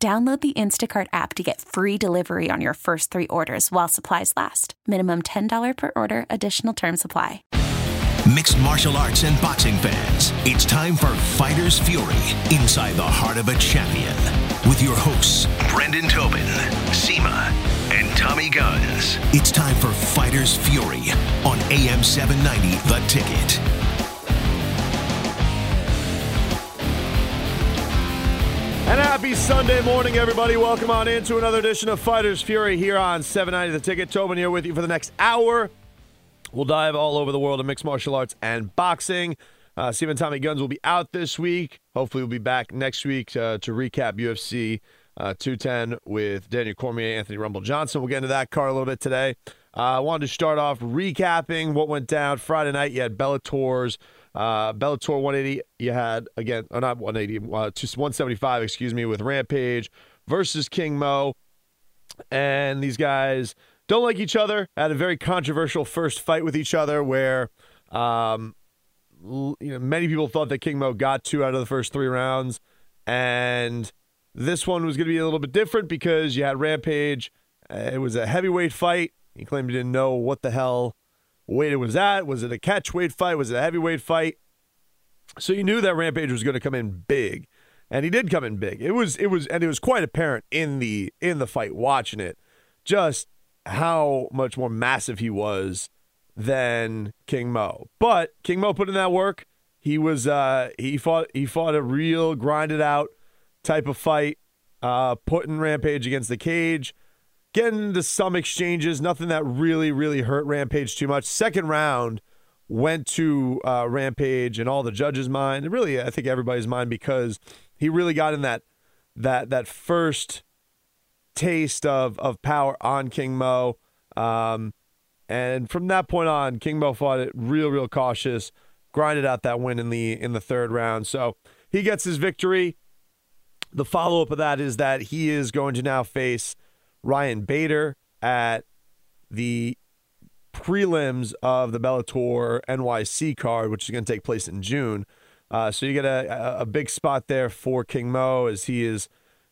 Download the Instacart app to get free delivery on your first three orders while supplies last. Minimum $10 per order, additional term supply. Mixed martial arts and boxing fans, it's time for Fighter's Fury inside the heart of a champion. With your hosts, Brendan Tobin, Seema, and Tommy Guns. It's time for Fighter's Fury on AM 790, The Ticket. And happy Sunday morning, everybody. Welcome on into another edition of Fighters Fury here on 790 The Ticket. Tobin here with you for the next hour. We'll dive all over the world of mixed martial arts and boxing. Uh, Stephen Tommy Guns will be out this week. Hopefully, we'll be back next week uh, to recap UFC uh, 210 with Daniel Cormier, Anthony Rumble Johnson. We'll get into that card a little bit today. Uh, I wanted to start off recapping what went down Friday night. You had Bellator's uh, Bellator 180, you had, again, or not 180, uh, 175, excuse me, with Rampage versus King Mo. And these guys don't like each other. Had a very controversial first fight with each other where, um, you know, many people thought that King Mo got two out of the first three rounds. And this one was going to be a little bit different because you had Rampage. It was a heavyweight fight. He claimed he didn't know what the hell weight it was at. Was it a catch weight fight? Was it a heavyweight fight? So you knew that Rampage was going to come in big, and he did come in big. It was it was and it was quite apparent in the in the fight watching it, just how much more massive he was than King Mo. But King Mo put in that work. He was uh he fought he fought a real grinded out type of fight, uh putting Rampage against the cage getting into some exchanges, nothing that really, really hurt Rampage too much. Second round went to uh, Rampage and all the judges' mind, and really, I think everybody's mind because he really got in that that that first taste of of power on King Mo. Um, and from that point on, King Mo fought it real, real cautious, grinded out that win in the in the third round. So he gets his victory. The follow up of that is that he is going to now face Ryan Bader at the prelims of the Bellator NYC card, which is going to take place in June. Uh, so you get a, a big spot there for King Mo as he is,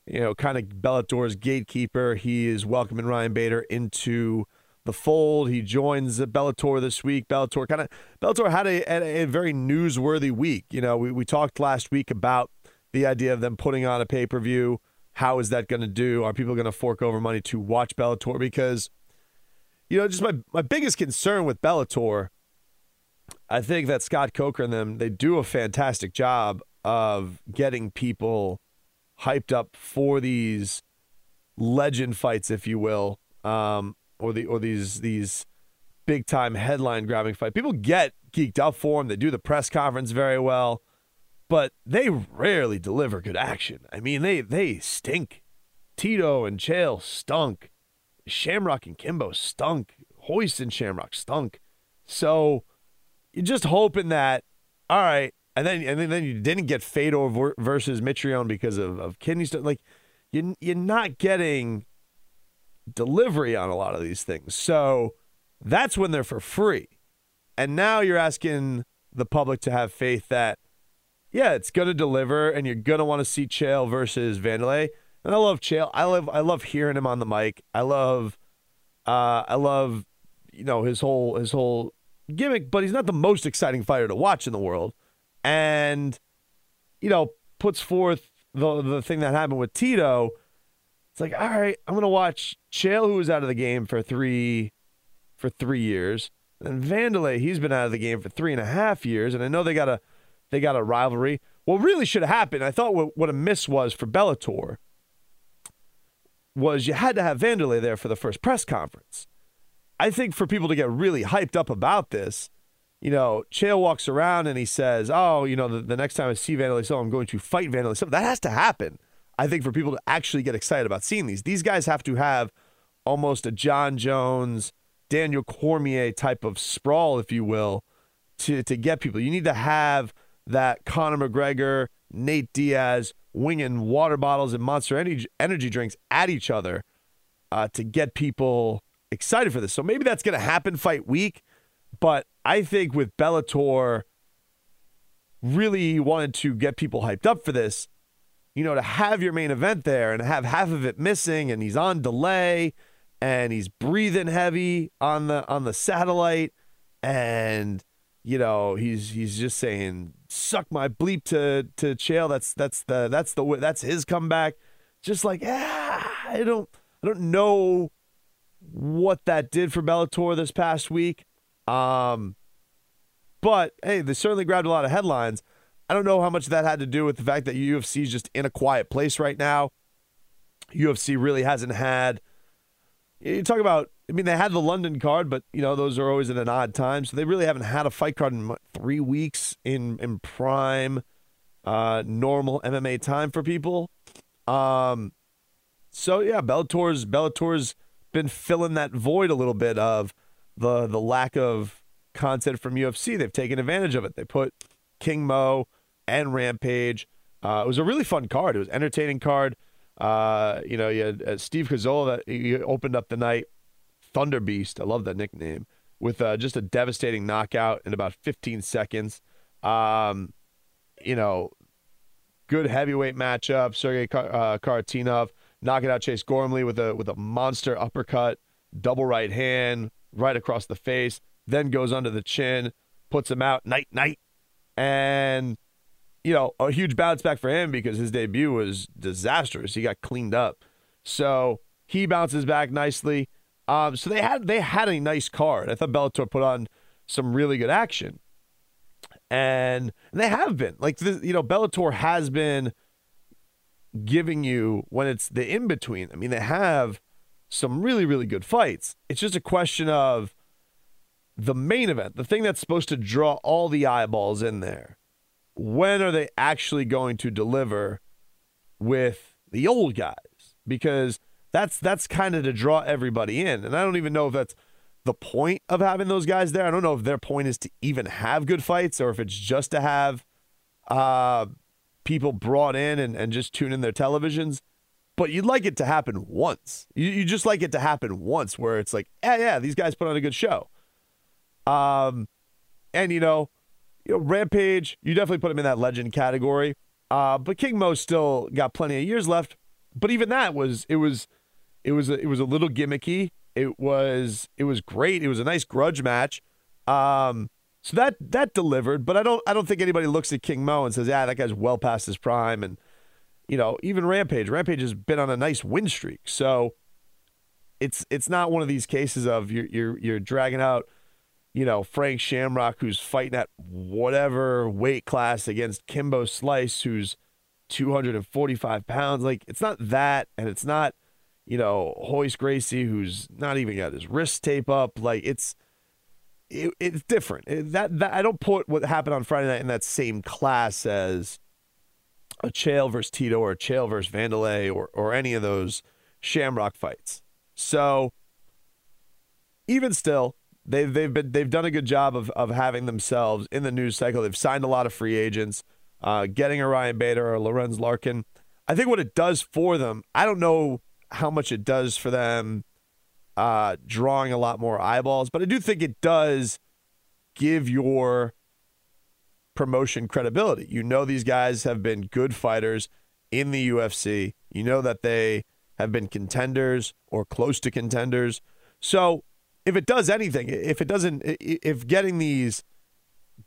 you know, kind of Bellator's gatekeeper. He is welcoming Ryan Bader into the fold. He joins Bellator this week. Bellator kind of Bellator had a, a, very newsworthy week. You know, we, we talked last week about the idea of them putting on a pay per view how is that going to do? Are people going to fork over money to watch Bellator? Because, you know, just my, my biggest concern with Bellator, I think that Scott Coker and them, they do a fantastic job of getting people hyped up for these legend fights, if you will, um, or the or these these big time headline grabbing fight. People get geeked up for them. They do the press conference very well but they rarely deliver good action. I mean, they they stink. Tito and Chael stunk. Shamrock and Kimbo stunk. Royce and Shamrock stunk. So you're just hoping that, all right, and then and then you didn't get Fedor versus Mitrione because of, of kidney stone. Like you you're not getting delivery on a lot of these things. So that's when they're for free. And now you're asking the public to have faith that yeah, it's gonna deliver, and you're gonna want to see Chael versus Vanderlei. And I love Chael. I love I love hearing him on the mic. I love uh, I love you know his whole his whole gimmick, but he's not the most exciting fighter to watch in the world. And you know, puts forth the the thing that happened with Tito. It's like, all right, I'm gonna watch Chael, who was out of the game for three for three years. And Vanderlei, he's been out of the game for three and a half years. And I know they got a they got a rivalry. What really should have happened, I thought what, what a miss was for Bellator, was you had to have Vanderlei there for the first press conference. I think for people to get really hyped up about this, you know, Chael walks around and he says, "Oh, you know, the, the next time I see Vanderlei, so I'm going to fight Vanderlei." So that has to happen. I think for people to actually get excited about seeing these, these guys have to have almost a Jon Jones, Daniel Cormier type of sprawl, if you will, to to get people. You need to have that Conor McGregor, Nate Diaz winging water bottles and Monster energy, drinks at each other uh, to get people excited for this. So maybe that's going to happen fight week, but I think with Bellator really wanted to get people hyped up for this, you know, to have your main event there and have half of it missing and he's on delay and he's breathing heavy on the on the satellite and you know he's he's just saying suck my bleep to to Chael. That's that's the that's the that's his comeback. Just like ah, I don't I don't know what that did for Bellator this past week. Um but hey they certainly grabbed a lot of headlines. I don't know how much that had to do with the fact that UFC is just in a quiet place right now. UFC really hasn't had you talk about, I mean, they had the London card, but, you know, those are always at an odd time. So they really haven't had a fight card in three weeks in, in prime, uh, normal MMA time for people. Um, so, yeah, Bellator's, Bellator's been filling that void a little bit of the, the lack of content from UFC. They've taken advantage of it. They put King Mo and Rampage. Uh, it was a really fun card. It was entertaining card. Uh, you know, you had uh, Steve Cazzola that he opened up the night. Thunder Beast, I love that nickname, with uh, just a devastating knockout in about 15 seconds. Um, you know, good heavyweight matchup. Sergey Kar- uh, Kharitonov knocking out Chase Gormley with a with a monster uppercut, double right hand right across the face, then goes under the chin, puts him out night night, and you know, a huge bounce back for him because his debut was disastrous. He got cleaned up. So he bounces back nicely. Um, so they had they had a nice card. I thought Bellator put on some really good action, and, they have been like this, you know Bellator has been giving you when it's the in between. I mean, they have some really really good fights. It's just a question of the main event, the thing that's supposed to draw all the eyeballs in there when are they actually going to deliver with the old guys? Because that's that's kind of to draw everybody in. And I don't even know if that's the point of having those guys there. I don't know if their point is to even have good fights or if it's just to have uh, people brought in and, and just tune in their televisions. But you'd like it to happen once. You, you just like it to happen once where it's like, yeah, yeah, these guys put on a good show. Um, and you know, you know, Rampage, you definitely put him in that legend category. Uh, but King Mo still got plenty of years left. But even that was it was it was a, it was a little gimmicky. It was it was great. It was a nice grudge match. Um, so that that delivered. But I don't I don't think anybody looks at King Mo and says, yeah, that guy's well past his prime. And you know, even Rampage, Rampage has been on a nice win streak. So it's it's not one of these cases of you're you're you're dragging out you know, Frank Shamrock, who's fighting at whatever weight class against Kimbo Slice, who's 245 pounds. Like, it's not that, and it's not, you know, Royce Gracie, who's not even got his wrist tape up. Like, it's. It, it's different. It, that, that I don't put what happened on Friday night in that same class as a Chael versus Tito or a Chael versus Vanderlei or or any of those Shamrock fights. So even still, they've they've been they've done a good job of of having themselves in the news cycle. They've signed a lot of free agents, uh, getting a Ryan Bader or Lorenz Larkin. I think what it does for them, I don't know how much it does for them, uh, drawing a lot more eyeballs, but I do think it does give your promotion credibility. You know these guys have been good fighters in the UFC. You know that they have been contenders or close to contenders. So if it does anything, if it doesn't, if getting these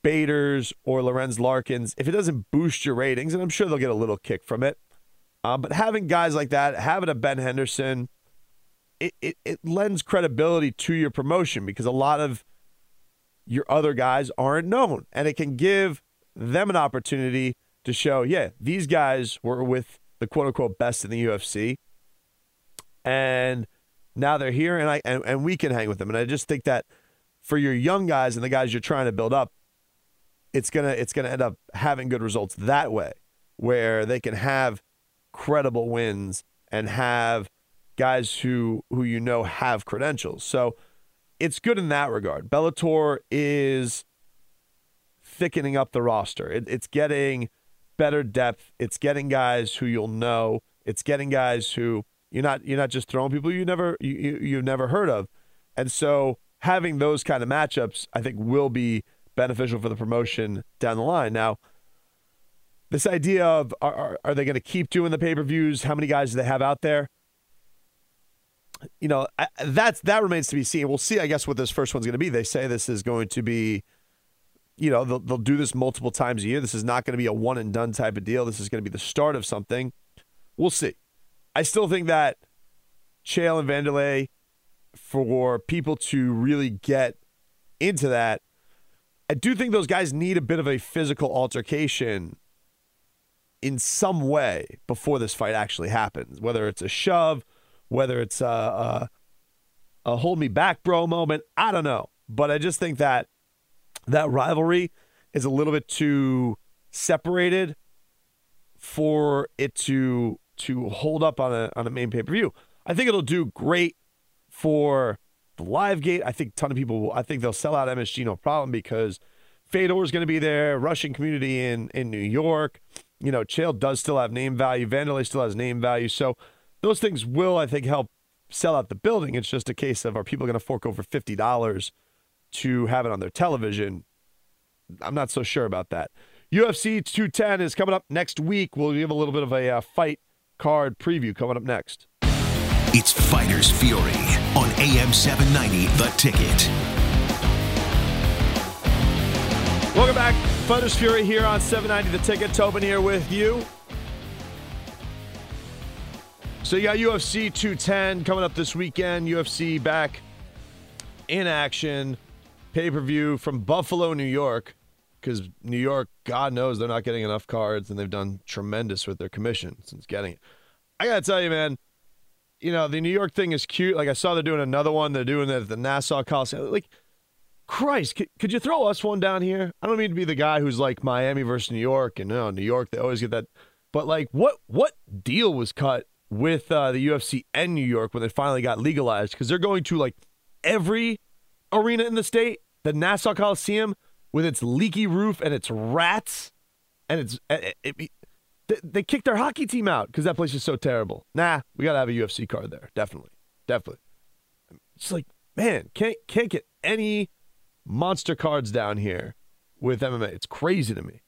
Baders or Lorenz Larkins, if it doesn't boost your ratings, and I'm sure they'll get a little kick from it, uh, but having guys like that, having a Ben Henderson, it, it, it lends credibility to your promotion because a lot of your other guys aren't known, and it can give them an opportunity to show, yeah, these guys were with the quote unquote best in the UFC, and now they're here, and I and, and we can hang with them. And I just think that for your young guys and the guys you're trying to build up, it's gonna it's gonna end up having good results that way, where they can have credible wins and have guys who who you know have credentials. So it's good in that regard. Bellator is thickening up the roster. It, it's getting better depth. It's getting guys who you'll know. It's getting guys who you're not you're not just throwing people you never you, you you've never heard of. And so having those kind of matchups, I think, will be beneficial for the promotion down the line. Now, this idea of are, are, they going to keep doing the pay per views? How many guys do they have out there? You know, I, that's that remains to be seen. We'll see, I guess, what this first one's going to be. They say this is going to be, you know, they'll, they'll do this multiple times a year. This is not going to be a one and done type of deal. This is going to be the start of something. We'll see. I still think that Chael and Vanderlei, for people to really get into that, I do think those guys need a bit of a physical altercation in some way before this fight actually happens, whether it's a shove, whether it's a, a, a hold me back, bro moment. I don't know. But I just think that that rivalry is a little bit too separated for it to to hold up on a on a main pay per view. I think it'll do great for the live gate. I think a ton of people will, I think they'll sell out MSG no problem because Fedor is going to be there, Russian community in in New York. You know, Chael does still have name value. Vanderlei still has name value. So those things will, I think, help sell out the building. It's just a case of are people going to fork over fifty dollars to have it on their television? I'm not so sure about that. UFC 210 is coming up next week. We'll give a little bit of a uh, fight card preview coming up next. It's Fighters Fury on AM 790, The Ticket. Welcome back. Fighters Fury here on 790, The Ticket. Tobin here with you. So you got UFC 210 coming up this weekend. UFC back in action. Pay per view from Buffalo, New York. Because New York, God knows they're not getting enough cards, and they've done tremendous with their commission since getting it. I got to tell you, man, you know, the New York thing is cute. Like, I saw they're doing another one. They're doing at the Nassau Coliseum. Like, Christ, could, could you throw us one down here? I don't mean to be the guy who's like Miami versus New York, and you know, New York, they always get that. But like, what what deal was cut with uh, the UFC and New York when they finally got legalized? Because they're going to like every arena in the state, the Nassau Coliseum with its leaky roof and its rats, and it's it, it, it, they kicked their hockey team out because that place is so terrible. Nah, we got to have a UFC card there. Definitely. Definitely. It's like, man, can't, can't get any monster cards down here with MMA. It's crazy to me.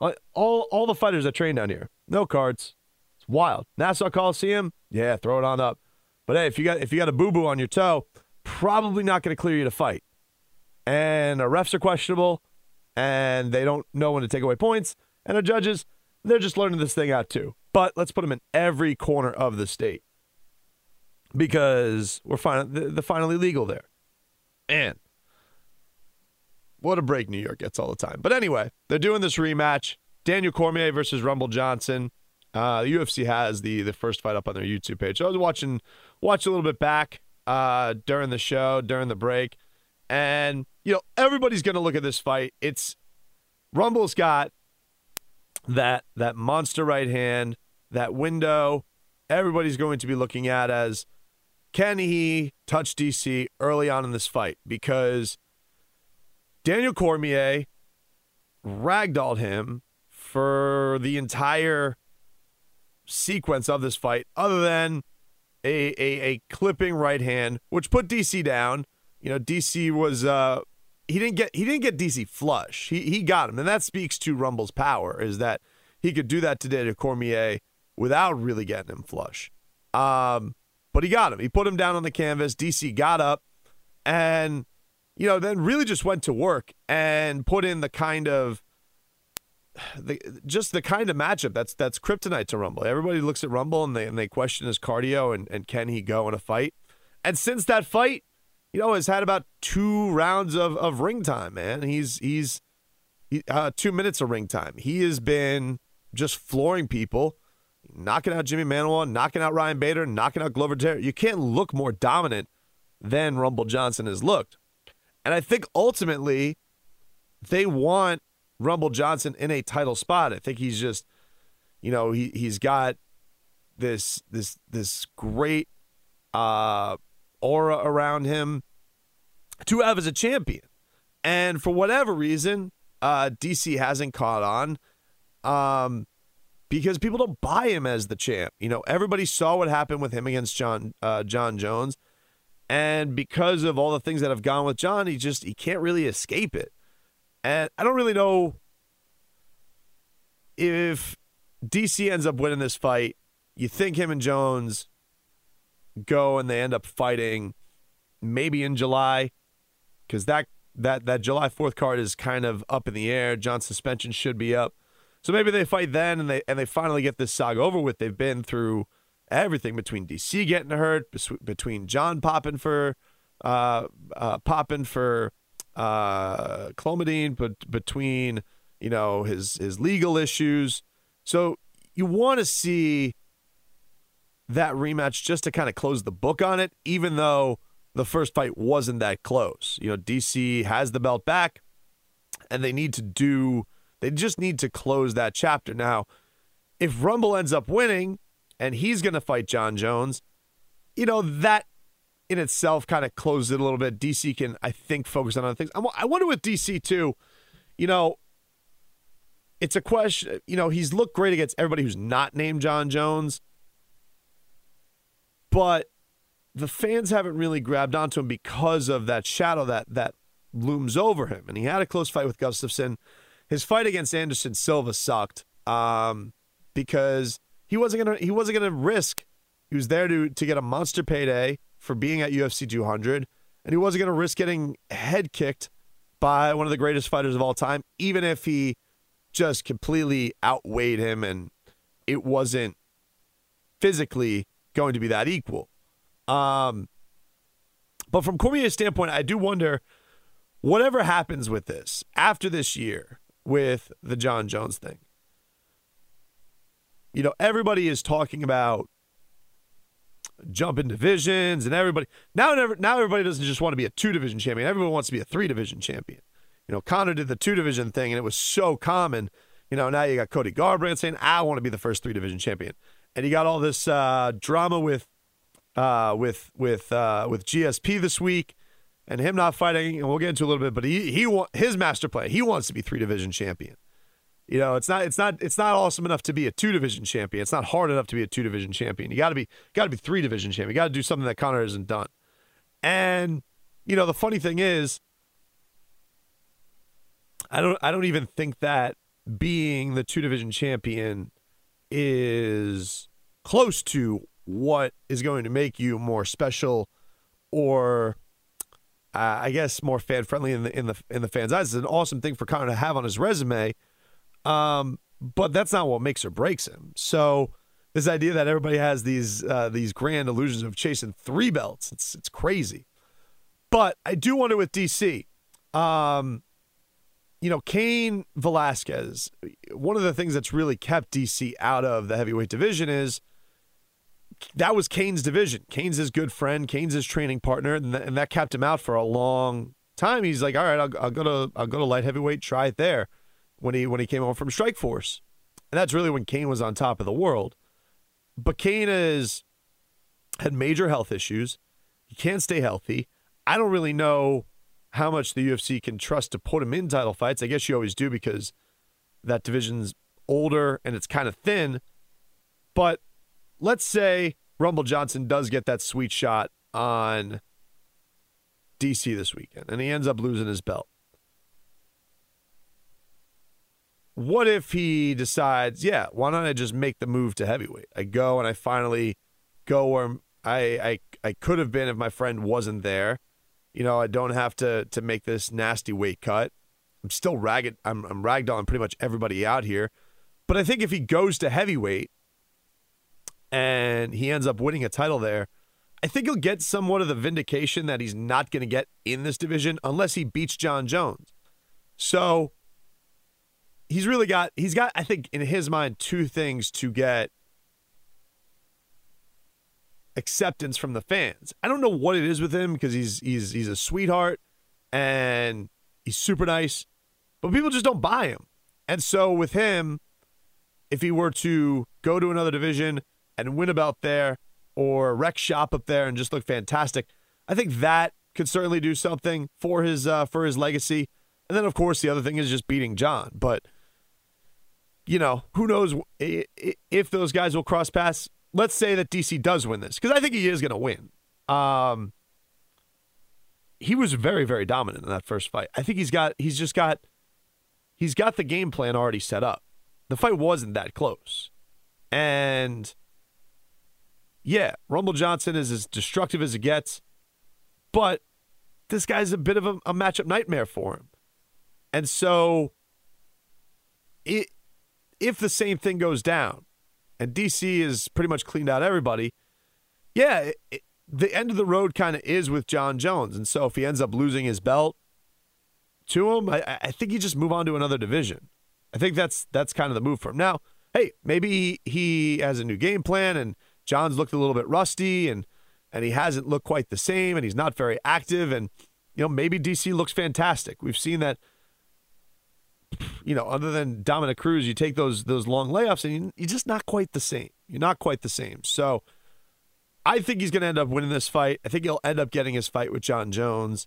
Uh, all, all the fighters that train down here, no cards. It's wild. Nassau Coliseum, yeah, throw it on up. But hey, if you got if you got a boo boo on your toe, probably not going to clear you to fight. And our refs are questionable, and they don't know when to take away points. And our judges, they're just learning this thing out too. But let's put them in every corner of the state because we're finally they're finally legal there. Man, what a break New York gets all the time. But anyway, they're doing this rematch: Daniel Cormier versus Rumble Johnson. Uh, the UFC has the the first fight up on their YouTube page. So I was watching watch a little bit back uh, during the show, during the break, and you know everybody's going to look at this fight. It's Rumble's got that that monster right hand, that window, everybody's going to be looking at as can he touch DC early on in this fight? Because Daniel Cormier ragdolled him for the entire sequence of this fight, other than a, a, a clipping right hand, which put DC down. You know, DC was uh, he didn't get he didn't get DC flush. He he got him, and that speaks to Rumble's power is that he could do that today to Cormier without really getting him flush. Um, but he got him. He put him down on the canvas. DC got up, and you know then really just went to work and put in the kind of the just the kind of matchup that's that's kryptonite to Rumble. Everybody looks at Rumble and they and they question his cardio and and can he go in a fight. And since that fight, you know, has had about two rounds of, of ring time, man. He's he's he, uh, two minutes of ring time. He has been just flooring people, knocking out Jimmy Manuwa, knocking out Ryan Bader, knocking out Glover Teixeira. You can't look more dominant than Rumble Johnson has looked. And I think ultimately they want Rumble Johnson in a title spot. I think he's just, you know, he he's got this this this great uh, aura around him to have as a champion. And for whatever reason, uh, DC hasn't caught on um, because people don't buy him as the champ. You know, everybody saw what happened with him against Jon uh, Jon Jones, and because of all the things that have gone with Jon, he just he can't really escape it. And I don't really know if DC ends up winning this fight. You think him and Jones go and they end up fighting maybe in July because that that that July 4th card is kind of up in the air. Jon's suspension should be up. So maybe they fight then and they and they finally get this saga over with. They've been through everything between DC getting hurt, between Jon popping for uh, uh popping for uh clomidine, but between you know his his legal issues. So you want to see that rematch just to kind of close the book on it, even though the first fight wasn't that close. You know, DC has the belt back, and they need to do, they just need to close that chapter. Now, if Rumble ends up winning and he's going to fight Jon Jones, you know, that in itself kind of closes it a little bit. DC can, I think, focus on other things. I wonder with DC, too, you know, it's a question, you know, he's looked great against everybody who's not named Jon Jones but the fans haven't really grabbed onto him because of that shadow that that looms over him. And he had a close fight with Gustafsson. His fight against Anderson Silva sucked um, because he wasn't gonna he wasn't gonna risk. He was there to to get a monster payday for being at UFC 200, and he wasn't gonna risk getting head kicked by one of the greatest fighters of all time, even if he just completely outweighed him and it wasn't physically going to be that equal. Um, but from Cormier's standpoint, I do wonder whatever happens with this after this year with the Jon Jones thing. You know, everybody is talking about jumping divisions and everybody now now everybody doesn't just want to be a two division champion. Everyone wants to be a three division champion. You know, Conor did the two division thing and it was so common. You know, now you got Cody Garbrandt saying, I want to be the first three division champion and he got all this uh, drama with uh, with with uh, with GSP this week, and him not fighting. And we'll get into a little bit, but he he want his master plan. He wants to be three division champion. You know, it's not it's not it's not awesome enough to be a two division champion. It's not hard enough to be a two division champion. You got to be got to be three division champion. You got to do something that Conor hasn't done. And you know, the funny thing is, I don't I don't even think that being the two division champion is close to what is going to make you more special or uh, I guess more fan friendly in the in the in the fans' eyes. It's an awesome thing for Conor to have on his resume, um, but that's not what makes or breaks him. So this idea that everybody has these uh, these grand illusions of chasing three belts, it's it's crazy. But I do wonder with DC. Um, you know, Cain Velasquez, one of the things that's really kept DC out of the heavyweight division is that was Cain's division. Cain's his good friend, Cain's his training partner, and, and that kept him out for a long time. He's like, all right, I'll, I'll go to I'll go to light heavyweight, try it there. When he when he came over from Strikeforce, and that's really when Cain was on top of the world. But Cain has had major health issues. He can't stay healthy. I don't really know how much the UFC can trust to put him in title fights. I guess you always do because that division's older and it's kind of thin. But let's say Rumble Johnson does get that sweet shot on DC this weekend and he ends up losing his belt. What if he decides, yeah, why don't I just make the move to heavyweight? I go and I finally go where I I, I could have been if my friend wasn't there you know, I don't have to to make this nasty weight cut. I'm still ragged. I'm I'm on pretty much everybody out here. But I think if he goes to heavyweight and he ends up winning a title there, I think he'll get somewhat of the vindication that he's not going to get in this division unless he beats Jon Jones. So he's really got he's got I think in his mind two things to get acceptance from the fans. I don't know what it is with him because he's he's he's a sweetheart and he's super nice, but people just don't buy him. And so with him, if he were to go to another division and win about there or wreck shop up there and just look fantastic. I think that could certainly do something for his uh, for his legacy. And then of course the other thing is just beating Jon, But you know, who knows if those guys will cross paths. Let's say that DC does win this because I think he is going to win. Um, he was very very dominant in that first fight. I think he's got he's just got he's got the game plan already set up. The fight wasn't that close. And yeah, Rumble Johnson is as destructive as it gets, but this guy's a bit of a, a matchup nightmare for him. And so, it, if the same thing goes down, and DC is pretty much cleaned out everybody, yeah, it, the end of the road kind of is with Jon Jones. And so, if he ends up losing his belt to him, I, I think you just move on to another division. I think that's that's kind of the move for him. Now, hey, maybe he has a new game plan and Jon's looked a little bit rusty and and he hasn't looked quite the same and he's not very active and you know maybe DC looks fantastic. We've seen that you know other than Dominick Cruz you take those those long layoffs and you're just not quite the same. You're not quite the same. So I think he's going to end up winning this fight. I think he'll end up getting his fight with Jon Jones.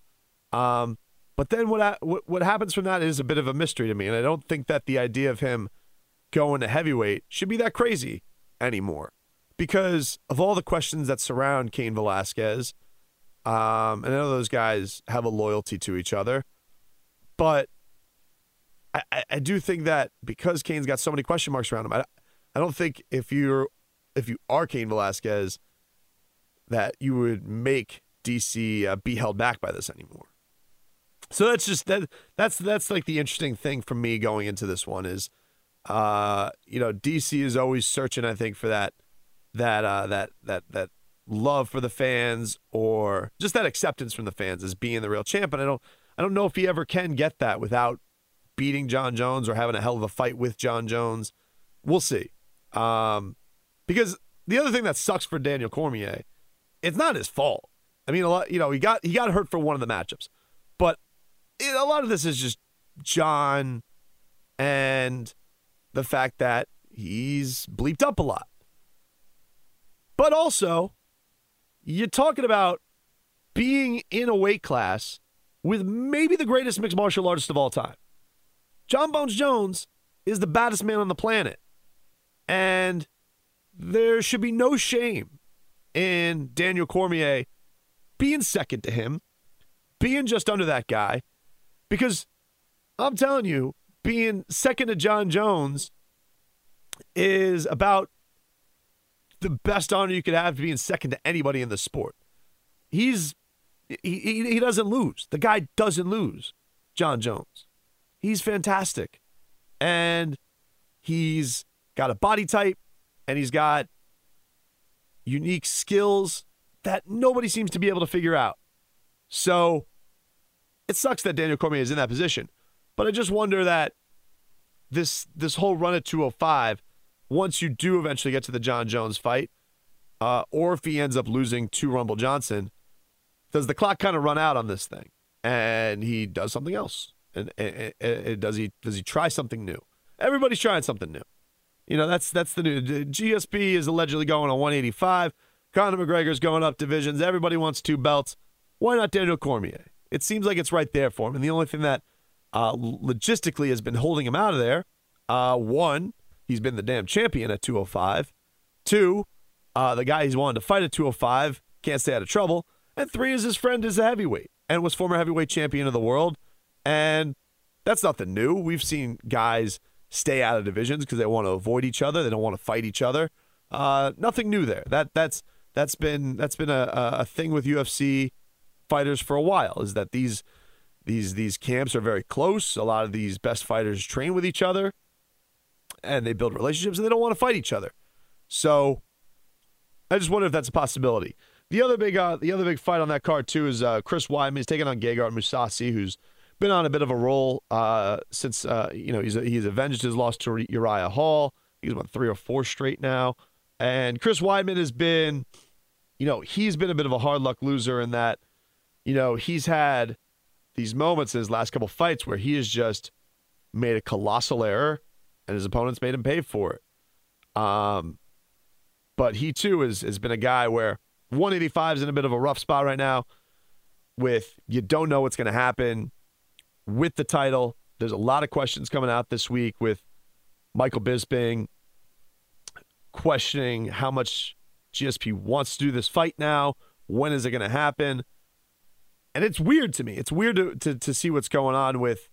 Um, but then what, what what happens from that is a bit of a mystery to me, and I don't think that the idea of him going to heavyweight should be that crazy anymore because of all the questions that surround Cain Velasquez. Um, and I know those guys have a loyalty to each other, but I, I do think that because Cain's got so many question marks around him, I, I don't think if you're if you are Cain Velasquez that you would make DC uh, be held back by this anymore. So that's just that that's that's like the interesting thing for me going into this one is uh you know DC is always searching I think for that that uh, that that that love for the fans or just that acceptance from the fans as being the real champ. And I don't I don't know if he ever can get that without beating Jon Jones or having a hell of a fight with Jon Jones. We'll see. Um, because the other thing that sucks for Daniel Cormier, it's not his fault. I mean, a lot. You know, he got he got hurt for one of the matchups, but it, a lot of this is just Jon and the fact that he's bleeped up a lot. But also, you're talking about being in a weight class with maybe the greatest mixed martial artist of all time. Jon Bones Jones is the baddest man on the planet. And there should be no shame in Daniel Cormier being second to him, being just under that guy, because I'm telling you, being second to Jon Jones is about the best honor you could have to being second to anybody in the sport. He's he, he, he doesn't lose. The guy doesn't lose. Jon Jones. He's fantastic. And he's got a body type and he's got unique skills that nobody seems to be able to figure out. So it sucks that Daniel Cormier is in that position. But I just wonder that this this whole run at 205 once you do eventually get to the Jon Jones fight, uh, or if he ends up losing to Rumble Johnson, does the clock kind of run out on this thing and he does something else? And, and, and, does he does he try something new? Everybody's trying something new. You know that's that's the new GSP is allegedly going on 185. Conor McGregor's going up divisions. Everybody wants two belts. Why not Daniel Cormier? It seems like it's right there for him. And the only thing that uh, logistically has been holding him out of there, uh, one, He's been the damn champion at 205. Two, uh, the guy he's wanted to fight at 205 can't stay out of trouble. And three is his friend is a heavyweight and was former heavyweight champion of the world. And that's nothing new. We've seen guys stay out of divisions because they want to avoid each other. They don't want to fight each other. Uh, nothing new there. That that's that's been that's been a, a thing with UFC fighters for a while. Is that these these these camps are very close. A lot of these best fighters train with each other and they build relationships and they don't want to fight each other. So I just wonder if that's a possibility. The other big uh, the other big fight on that card too is uh, Chris Weidman. He's taking on Gegard Mousasi, who's been on a bit of a roll uh, since uh, you know he's he's avenged his loss to Uriah Hall. He's won three or four straight now, and Chris Weidman has been, you know, he's been a bit of a hard luck loser in that, you know, he's had these moments in his last couple fights where he has just made a colossal error and his opponents made him pay for it. Um, but he too is, has been a guy where 185 is in a bit of a rough spot right now. With you don't know what's going to happen with the title. There's a lot of questions coming out this week with Michael Bisping questioning how much GSP wants to do this fight now. When is it going to happen? And it's weird to me. It's weird to, to, to see what's going on with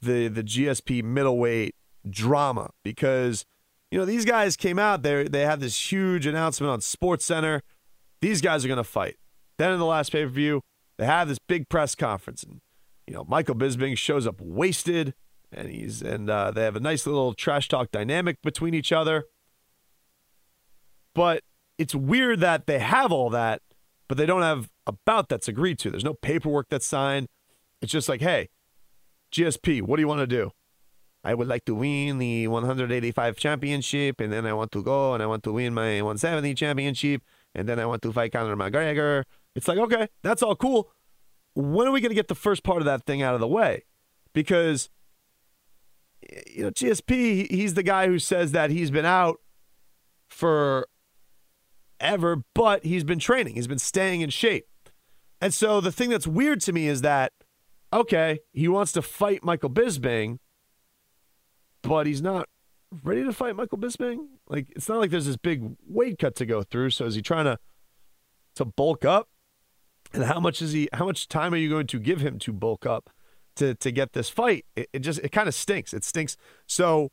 the the GSP middleweight drama because you know these guys came out there they had this huge announcement on SportsCenter. These guys are going to fight. Then in the last pay per view, they have this big press conference, and you know Michael Bisping shows up wasted, and he's and uh, they have a nice little trash talk dynamic between each other. But it's weird that they have all that, but they don't have a bout that's agreed to. There's no paperwork that's signed. It's just like, hey, GSP, what do you want to do? I would like to win the 185 championship, and then I want to go and I want to win my 170 championship, and then I want to fight Conor McGregor. It's like, okay, that's all cool. When are we going to get the first part of that thing out of the way? Because, you know, GSP, he's the guy who says that he's been out for ever, but he's been training, he's been staying in shape. And so the thing that's weird to me is that, okay, he wants to fight Michael Bisping, but he's not ready to fight Michael Bisping. Like it's not like there's this big weight cut to go through. So is he trying to to bulk up? And how much is he? How much time are you going to give him to bulk up to to get this fight? It, it just it kind of stinks. It stinks. So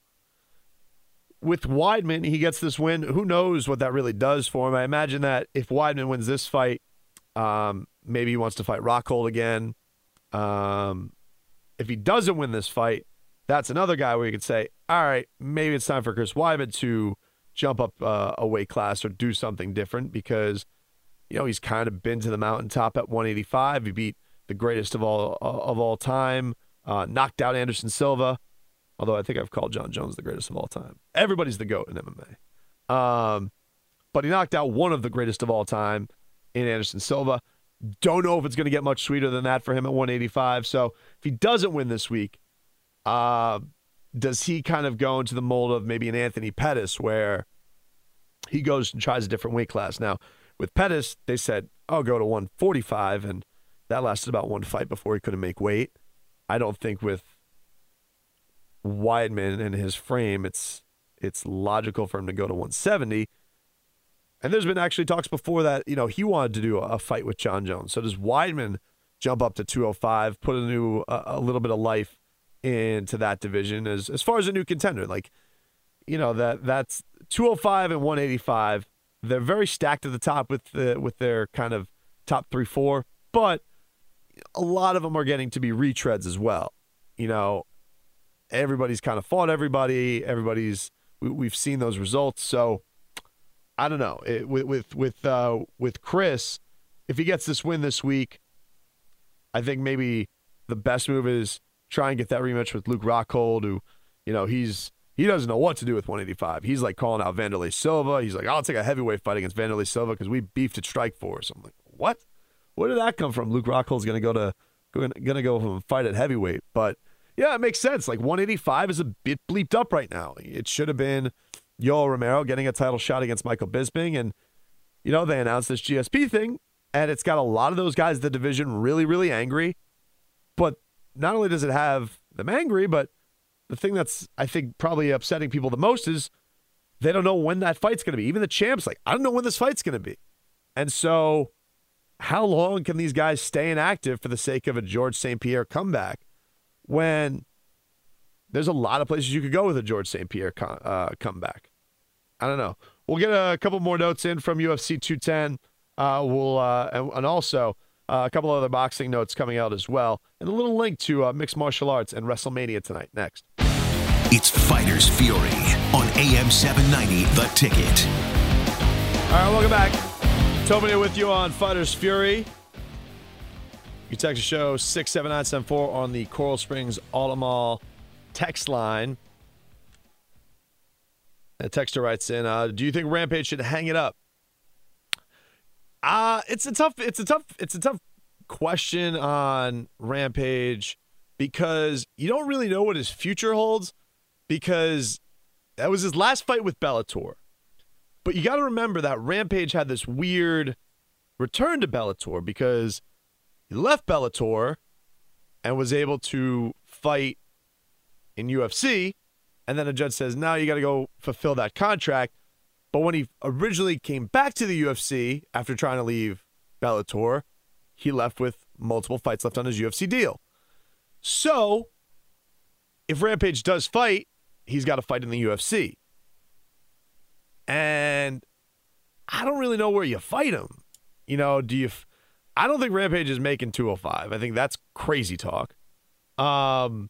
with Weidman, he gets this win. Who knows what that really does for him? I imagine that if Weidman wins this fight, um, maybe he wants to fight Rockhold again. Um, if he doesn't win this fight, that's another guy where you could say, all right, maybe it's time for Chris Weidman to jump up uh, a weight class or do something different because, you know, he's kind of been to the mountaintop at 185. He beat the greatest of all uh, of all time, uh, knocked out Anderson Silva. Although I think I've called Jon Jones the greatest of all time. Everybody's the GOAT in MMA. Um, but he knocked out one of the greatest of all time in Anderson Silva. Don't know if it's going to get much sweeter than that for him at 185. So if he doesn't win this week, uh, does he kind of go into the mold of maybe an Anthony Pettis where he goes and tries a different weight class? Now, with Pettis, they said, I'll go to 145, and that lasted about one fight before he couldn't make weight. I don't think with Weidman and his frame, it's it's logical for him to go to 170. And there's been actually talks before that, you know, he wanted to do a fight with Jon Jones. So does Weidman jump up to 205, put a new a, a little bit of life into that division as as far as a new contender? Like, you know, that that's 205 and 185. They're very stacked at the top with the with their kind of top three, four, but a lot of them are getting to be retreads as well. You know, everybody's kind of fought everybody. Everybody's we, have seen those results. So I don't know it, with with with uh, with Chris, if he gets this win this week, I think maybe the best move is try and get that rematch with Luke Rockhold, who you know he's he doesn't know what to do with 185. He's like calling out Wanderlei Silva. He's like, I'll take a heavyweight fight against Wanderlei Silva because we beefed at Strikeforce. I'm like, what? Where did that come from? Luke Rockhold's gonna go to gonna go from fight at heavyweight, but yeah, it makes sense. Like 185 is a bit bleeped up right now. It should have been Yoel Romero getting a title shot against Michael Bisping. And, you know, they announced this GSP thing, and it's got a lot of those guys the division really, really angry. But not only does it have them angry, but the thing that's, I think, probably upsetting people the most is they don't know when that fight's going to be. Even the champs, like, I don't know when this fight's going to be. And so, how long can these guys stay inactive for the sake of a George St. Pierre comeback? when there's a lot of places you could go with a George St. Pierre uh, comeback. I don't know. We'll get a couple more notes in from UFC 210. Uh, we'll uh, and, and, also uh, a couple other boxing notes coming out as well, and a little link to uh, mixed martial arts and WrestleMania tonight. Next, it's Fighters Fury on AM 790. The Ticket. All right, welcome back. Tobin with you on Fighters Fury. You text the show 67974 on the Coral Springs Automall text line. A texter writes in, uh, do you think Rampage should hang it up? Uh, it's a tough, it's a tough, it's a tough question on Rampage because you don't really know what his future holds because that was his last fight with Bellator. But you got to remember that Rampage had this weird return to Bellator because he left Bellator and was able to fight in UFC. And then a judge says, now you got to go fulfill that contract. But when he originally came back to the UFC after trying to leave Bellator, he left with multiple fights left on his UFC deal. So if Rampage does fight, he's got to fight in the UFC. And I don't really know where you fight him. You know, do you? F- I don't think Rampage is making 205. I think that's crazy talk. Um,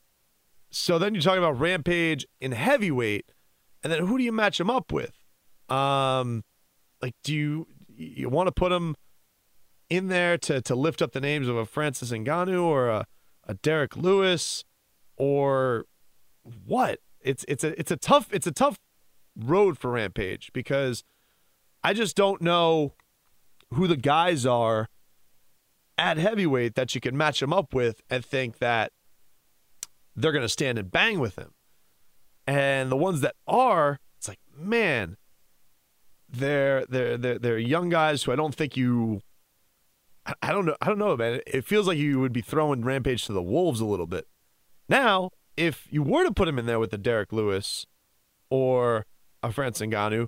so then you're talking about Rampage in heavyweight, and then who do you match him up with? Um, like, do you you want to put him in there to to lift up the names of a Francis Ngannou or a, a Derrick Lewis or what? It's it's a it's a tough it's a tough road for Rampage because I just don't know who the guys are at heavyweight that you can match him up with and think that they're going to stand and bang with him. And the ones that are, it's like, man, they're they're they're, they're young guys who I don't think you I don't know I don't know man. It feels like you would be throwing Rampage to the wolves a little bit. Now, if you were to put him in there with the Derrick Lewis or a Francis Ngannou,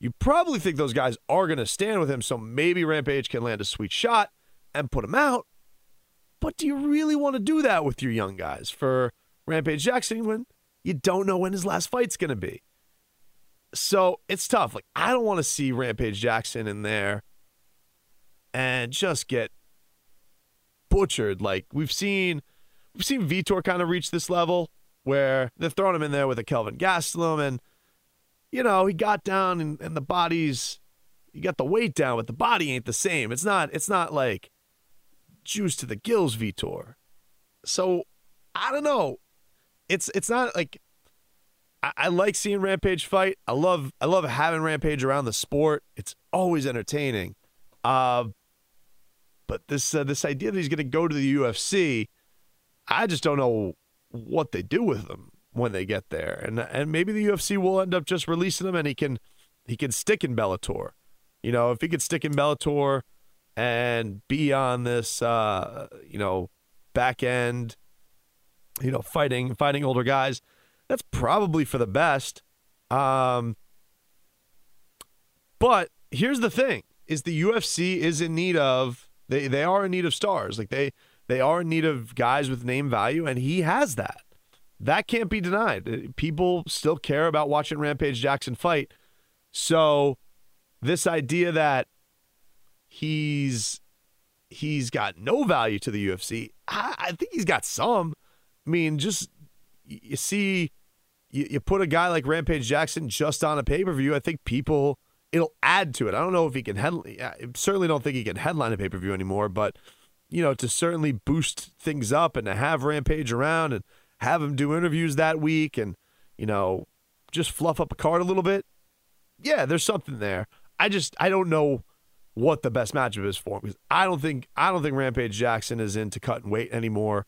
you probably think those guys are going to stand with him. So maybe Rampage can land a sweet shot and put him out. But do you really want to do that with your young guys for Rampage Jackson when you don't know when his last fight's going to be? So it's tough. Like, I don't want to see Rampage Jackson in there and just get butchered. Like, we've seen we've seen Vitor kind of reach this level where they're throwing him in there with a Kelvin Gastelum and you know, he got down and, and the body's you got the weight down, but the body ain't the same. It's not it's not like juice to the gills Vitor. So I don't know. It's it's not like I, I like seeing Rampage fight. I love I love having Rampage around the sport. It's always entertaining. Uh, but this uh, this idea that he's going to go to the UFC, I just don't know what they do with them when they get there, and and maybe the UFC will end up just releasing him, and he can he can stick in Bellator. You know, if he could stick in Bellator and be on this, uh, you know, back end, you know, fighting fighting older guys, that's probably for the best. Um, but here's the thing: is the UFC is in need of they they are in need of stars. Like they they are in need of guys with name value, and he has that. That can't be denied. Uh, people still care about watching Rampage Jackson fight. So this idea that he's he's got no value to the UFC, I, I think he's got some. I mean, just you see, you, you put a guy like Rampage Jackson just on a pay per view. I think people it'll add to it. I don't know if he can headline. I certainly don't think he can headline a pay per view anymore, but you know, to certainly boost things up and to have Rampage around and have him do interviews that week and, you know, just fluff up a card a little bit. Yeah, there's something there. I just I don't know what the best matchup is for him because I don't think I don't think Rampage Jackson is into cutting weight anymore.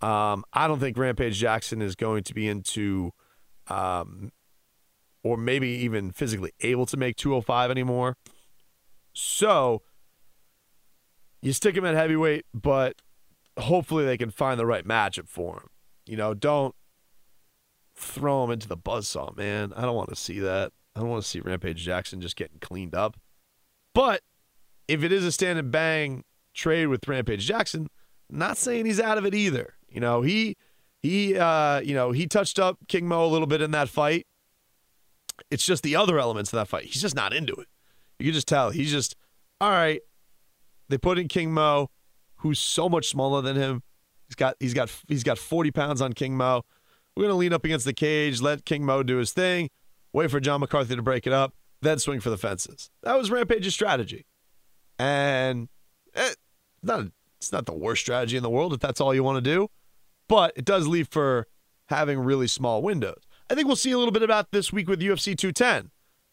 Um, I don't think Rampage Jackson is going to be into, um, or maybe even physically able to make 205 anymore. So you stick him at heavyweight, but hopefully they can find the right matchup for him. You know, don't throw him into the buzzsaw, man. I don't want to see that. I don't want to see Rampage Jackson just getting cleaned up. But if it is a stand and bang trade with Rampage Jackson, not saying he's out of it either. You know, he he uh, you know, he touched up King Mo a little bit in that fight. It's just the other elements of that fight. He's just not into it. You can just tell. He's just all right. They put in King Mo, who's so much smaller than him. He's got he's got he's got 40 pounds on King Mo. We're gonna lean up against the cage, let King Mo do his thing, wait for John McCarthy to break it up, then swing for the fences. That was Rampage's strategy, and it, not it's not the worst strategy in the world if that's all you want to do, but it does leave for having really small windows. I think we'll see a little bit about this week with UFC 210.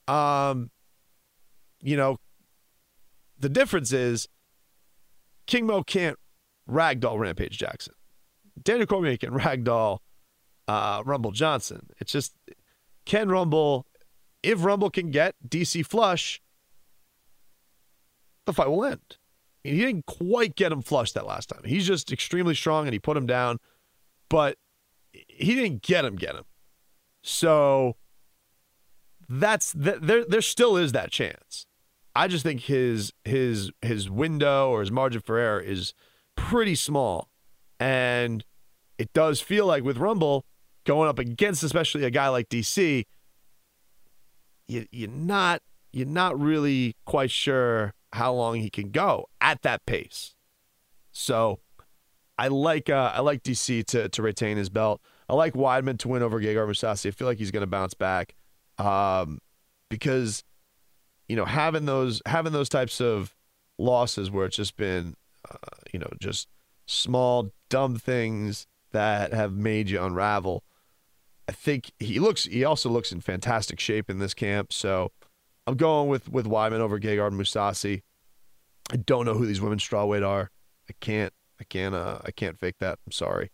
Um, you know, the difference is King Mo can't ragdoll Rampage Jackson. Daniel Cormier can ragdoll uh, Rumble Johnson. It's just Ken Rumble if Rumble can get DC flush, the fight will end. I mean, He didn't quite get him flush that last time. He's just extremely strong and he put him down, but he didn't get him, get him. So that's there there still is that chance. I just think his his his window or his margin for error is pretty small. And it does feel like with Rumble going up against especially a guy like DC, you, you're not you're not really quite sure how long he can go at that pace. So I like uh, I like DC to to retain his belt. I like Weidman to win over Gegard Mousasi. I feel like he's going to bounce back um, because you know having those having those types of losses where it's just been uh, you know just small dumb things that have made you unravel. I think he looks he also looks in fantastic shape in this camp. So I'm going with with Weidman over Gegard Mousasi. I don't know who these women's strawweight are. I can't I can't uh, I can't fake that. I'm sorry.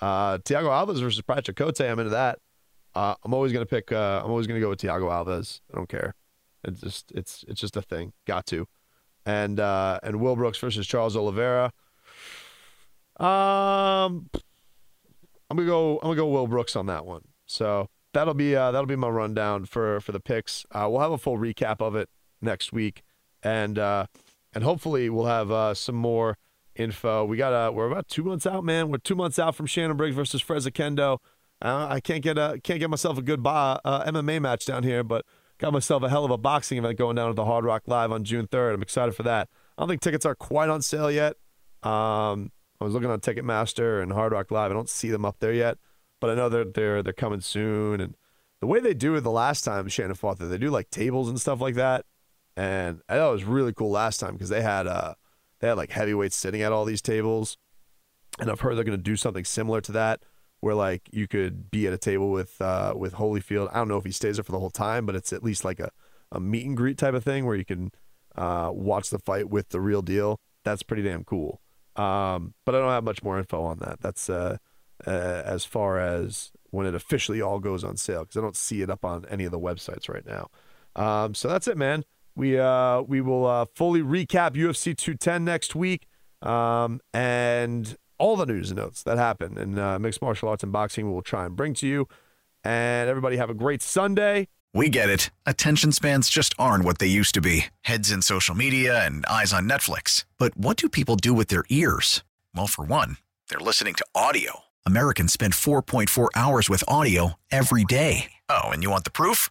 Uh, Thiago Alves versus Pride Cote. I'm into that. Uh, I'm always gonna pick. Uh, I'm always gonna go with Thiago Alves. I don't care. It's just it's it's just a thing. Got to. And uh, and Will Brooks versus Charles Oliveira. Um, I'm gonna go. I'm gonna go Will Brooks on that one. So that'll be uh, that'll be my rundown for for the picks. Uh, we'll have a full recap of it next week, and uh, and hopefully we'll have uh, some more info. We got uh, we're about two months out, man. We're two months out from Shannon Briggs versus Fres Oquendo. Uh, I can't get a can't get myself a good uh, MMA match down here, but got myself a hell of a boxing event going down at the Hard Rock Live on June 3rd. I'm excited for that. I don't think tickets are quite on sale yet. Um, I was looking on Ticketmaster and Hard Rock Live. I don't see them up there yet, but I know they're they're they're coming soon. And the way they do it the last time Shannon fought there, they do like tables and stuff like that. And I thought it was really cool last time because they had uh they had like heavyweights sitting at all these tables. And I've heard they're gonna do something similar to that, where like you could be at a table with uh with Holyfield. I don't know if he stays there for the whole time, but it's at least like a, a meet and greet type of thing where you can uh watch the fight with the real deal. That's pretty damn cool. Um, but I don't have much more info on that. That's uh, uh, as far as when it officially all goes on sale because I don't see it up on any of the websites right now. Um, so that's it, man. We uh, we will uh, fully recap UFC 210 next week um, and all the news and notes that happen in uh, mixed martial arts and boxing. We will try and bring to you. And everybody have a great Sunday. We get it. Attention spans just aren't what they used to be. Heads in social media and eyes on Netflix. But what do people do with their ears? Well, for one, they're listening to audio. Americans spend 4.4 hours with audio every day. Oh, and you want the proof?